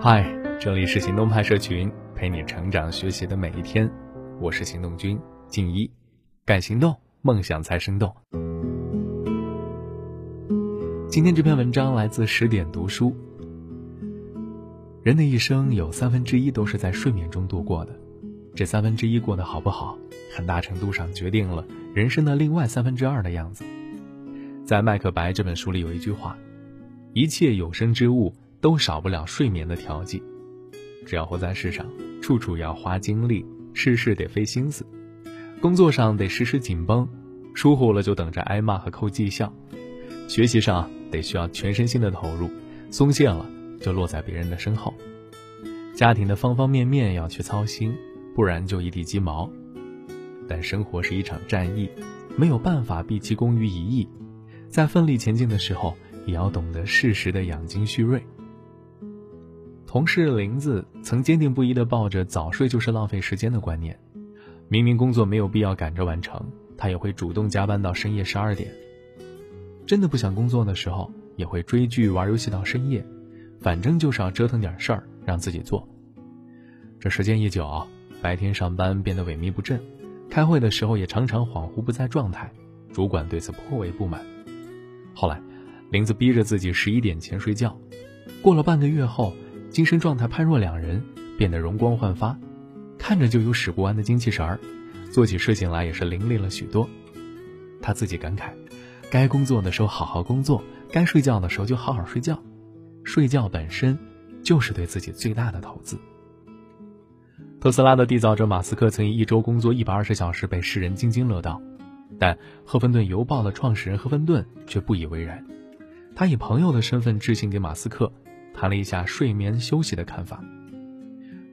嗨，这里是行动派社群，陪你成长学习的每一天。我是行动君静一，敢行动，梦想才生动。今天这篇文章来自十点读书。人的一生有三分之一都是在睡眠中度过的，这三分之一过得好不好，很大程度上决定了人生的另外三分之二的样子。在《麦克白》这本书里有一句话：“一切有生之物都少不了睡眠的调剂，只要活在世上，处处要花精力，事事得费心思，工作上得时时紧绷，疏忽了就等着挨骂和扣绩效，学习上得需要全身心的投入，松懈了就落在别人的身后，家庭的方方面面要去操心，不然就一地鸡毛。但生活是一场战役，没有办法毕其功于一役。”在奋力前进的时候，也要懂得适时的养精蓄锐。同事林子曾坚定不移地抱着早睡就是浪费时间的观念，明明工作没有必要赶着完成，他也会主动加班到深夜十二点。真的不想工作的时候，也会追剧玩游戏到深夜，反正就是要折腾点事儿让自己做。这时间一久，白天上班变得萎靡不振，开会的时候也常常恍惚不在状态，主管对此颇为不满。后来，林子逼着自己十一点前睡觉。过了半个月后，精神状态判若两人，变得容光焕发，看着就有使不完的精气神儿，做起事情来也是凌厉了许多。他自己感慨：该工作的时候好好工作，该睡觉的时候就好好睡觉。睡觉本身就是对自己最大的投资。特斯拉的缔造者马斯克曾以一周工作一百二十小时被世人津津乐道。但赫芬顿邮报的创始人赫芬顿却不以为然，他以朋友的身份致信给马斯克，谈了一下睡眠休息的看法。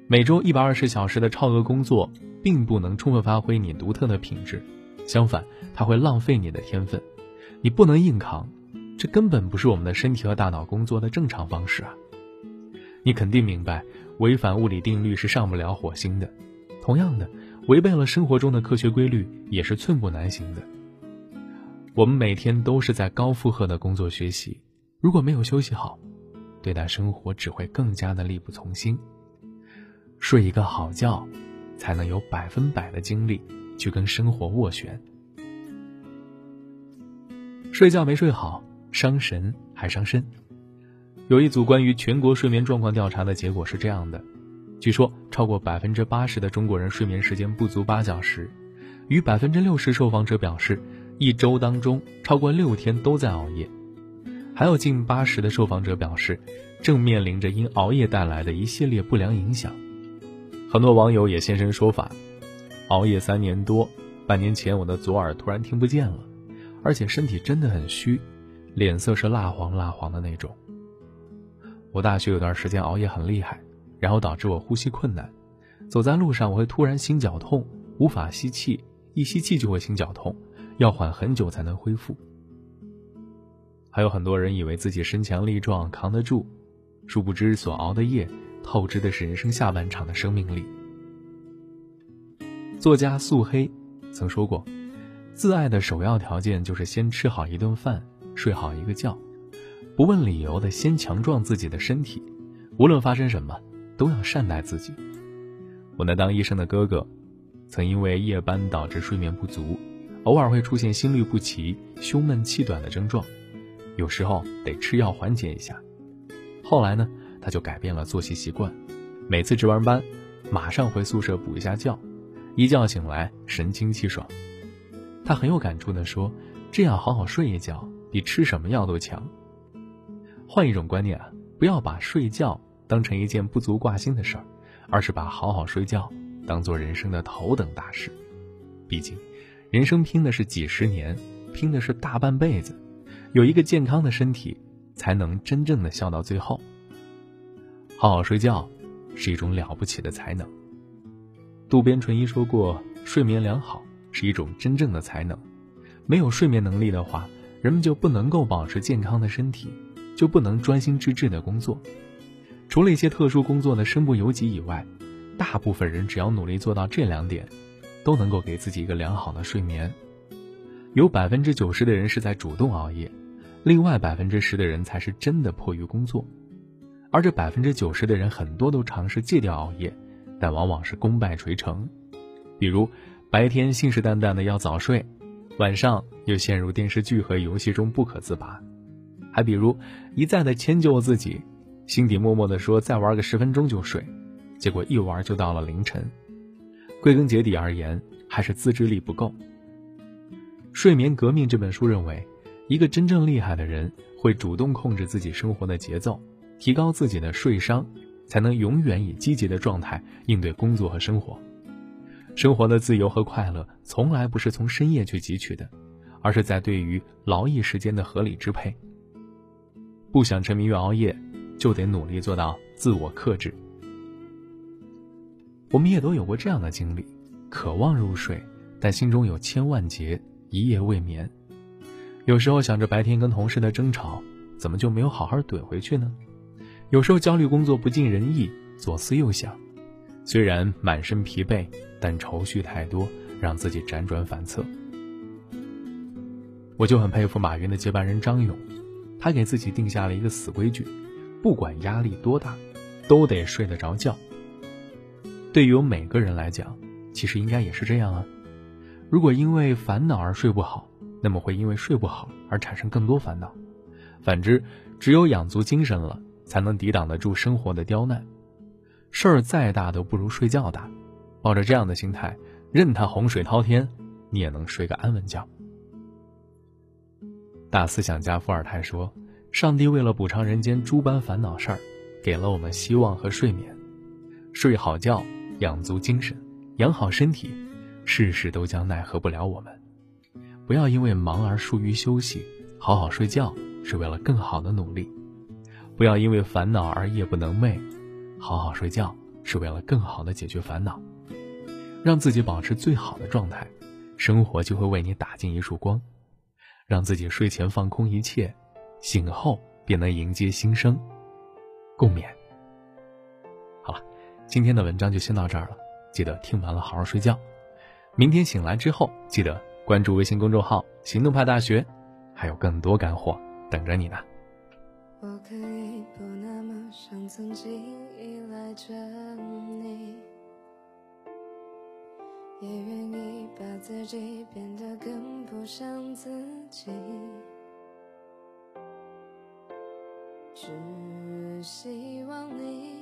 每周一百二十小时的超额工作，并不能充分发挥你独特的品质，相反，它会浪费你的天分。你不能硬扛，这根本不是我们的身体和大脑工作的正常方式啊！你肯定明白，违反物理定律是上不了火星的。同样的。违背了生活中的科学规律，也是寸步难行的。我们每天都是在高负荷的工作学习，如果没有休息好，对待生活只会更加的力不从心。睡一个好觉，才能有百分百的精力去跟生活斡旋。睡觉没睡好，伤神还伤身。有一组关于全国睡眠状况调查的结果是这样的。据说，超过百分之八十的中国人睡眠时间不足八小时，逾百分之六十受访者表示，一周当中超过六天都在熬夜，还有近八十的受访者表示，正面临着因熬夜带来的一系列不良影响。很多网友也现身说法，熬夜三年多，半年前我的左耳突然听不见了，而且身体真的很虚，脸色是蜡黄蜡黄的那种。我大学有段时间熬夜很厉害。然后导致我呼吸困难，走在路上我会突然心绞痛，无法吸气，一吸气就会心绞痛，要缓很久才能恢复。还有很多人以为自己身强力壮扛得住，殊不知所熬的夜透支的是人生下半场的生命力。作家素黑曾说过：“自爱的首要条件就是先吃好一顿饭，睡好一个觉，不问理由的先强壮自己的身体，无论发生什么。”都要善待自己。我那当医生的哥哥，曾因为夜班导致睡眠不足，偶尔会出现心律不齐、胸闷气短的症状，有时候得吃药缓解一下。后来呢，他就改变了作息习惯，每次值完班，马上回宿舍补一下觉，一觉醒来神清气爽。他很有感触地说：“这样好好睡一觉，比吃什么药都强。”换一种观念啊，不要把睡觉。当成一件不足挂心的事儿，而是把好好睡觉当做人生的头等大事。毕竟，人生拼的是几十年，拼的是大半辈子，有一个健康的身体，才能真正的笑到最后。好好睡觉，是一种了不起的才能。渡边淳一说过：“睡眠良好是一种真正的才能。没有睡眠能力的话，人们就不能够保持健康的身体，就不能专心致志的工作。”除了一些特殊工作的身不由己以外，大部分人只要努力做到这两点，都能够给自己一个良好的睡眠。有百分之九十的人是在主动熬夜，另外百分之十的人才是真的迫于工作。而这百分之九十的人，很多都尝试戒掉熬夜，但往往是功败垂成。比如，白天信誓旦旦的要早睡，晚上又陷入电视剧和游戏中不可自拔；还比如，一再的迁就自己，心底默默的说再玩个十分钟就睡，结果一玩就到了凌晨。归根结底而言，还是自制力不够。《睡眠革命》这本书认为，一个真正厉害的人会主动控制自己生活的节奏，提高自己的睡商，才能永远以积极的状态应对工作和生活。生活的自由和快乐从来不是从深夜去汲取的，而是在对于劳逸时间的合理支配。不想沉迷于熬夜，就得努力做到自我克制。我们也都有过这样的经历，渴望入睡，但心中有千万结，一夜未眠。有时候想着白天跟同事的争吵，怎么就没有好好怼回去呢？有时候焦虑工作不尽人意，左思右想，虽然满身疲惫，但愁绪太多，让自己辗转反侧。我就很佩服马云的接班人张勇，他给自己定下了一个死规矩：不管压力多大，都得睡得着觉。对于每个人来讲，其实应该也是这样啊。如果因为烦恼而睡不好，那么会因为睡不好而产生更多烦恼。反之，只有养足精神了，才能抵挡得住生活的刁难。事儿再大都不如睡觉大。抱着这样的心态，任他洪水滔天，你也能睡个安稳觉。大思想家伏尔泰说：“上帝为了补偿人间诸般烦恼事儿，给了我们希望和睡眠。睡好觉。”养足精神，养好身体，事事都将奈何不了我们。不要因为忙而疏于休息，好好睡觉是为了更好的努力；不要因为烦恼而夜不能寐，好好睡觉是为了更好的解决烦恼。让自己保持最好的状态，生活就会为你打进一束光。让自己睡前放空一切，醒后便能迎接新生。共勉。好了今天的文章就先到这儿了，记得听完了好好睡觉。明天醒来之后，记得关注微信公众号“行动派大学”，还有更多干货等着你呢。我可以不那么像曾经依赖着你，也愿意把自己变得更不像自己，只希望你。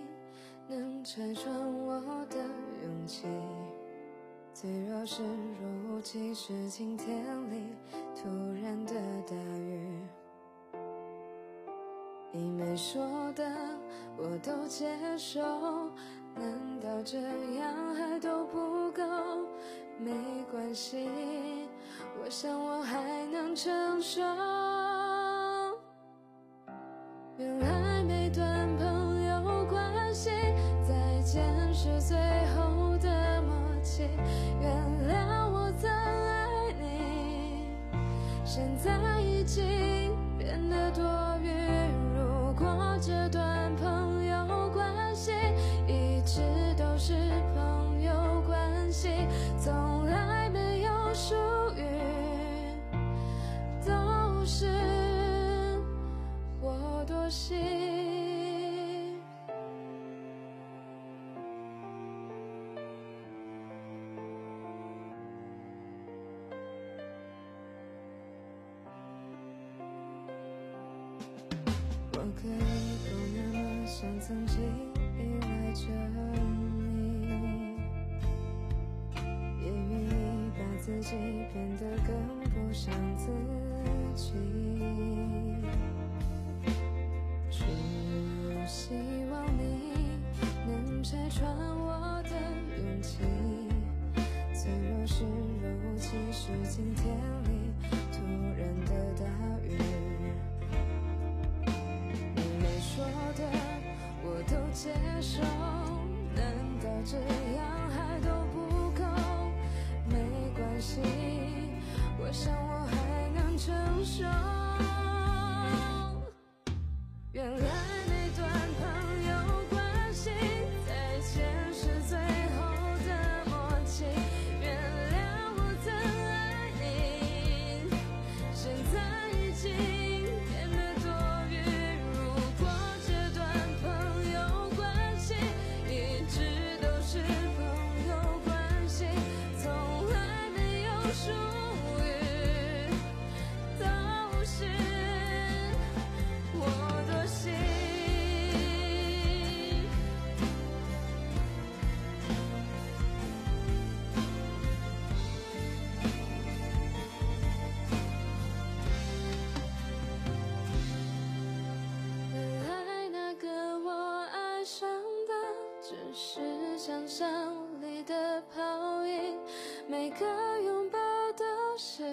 能拆穿我的勇气，脆弱是若无其事，晴天里突然的大雨。你没说的我都接受，难道这样还都不够？没关系，我想我还能承受。原来每段朋友关系。再见是最原谅我曾爱你，现在已经变得多像曾经依赖着你，也愿意把自己变得更不像自己，只希望你能拆穿我的勇气。脆弱是若无其事，晴天里突然的大雨。都接受？难道这样还都不够？没关系，我想我还能承受。每个拥抱都是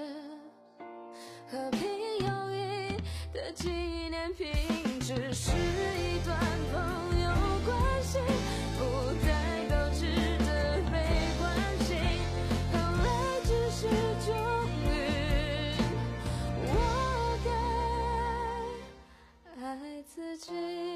和平友谊的纪念品只是一段朋友关系不再固执的被关心后来只是终于我该爱自己。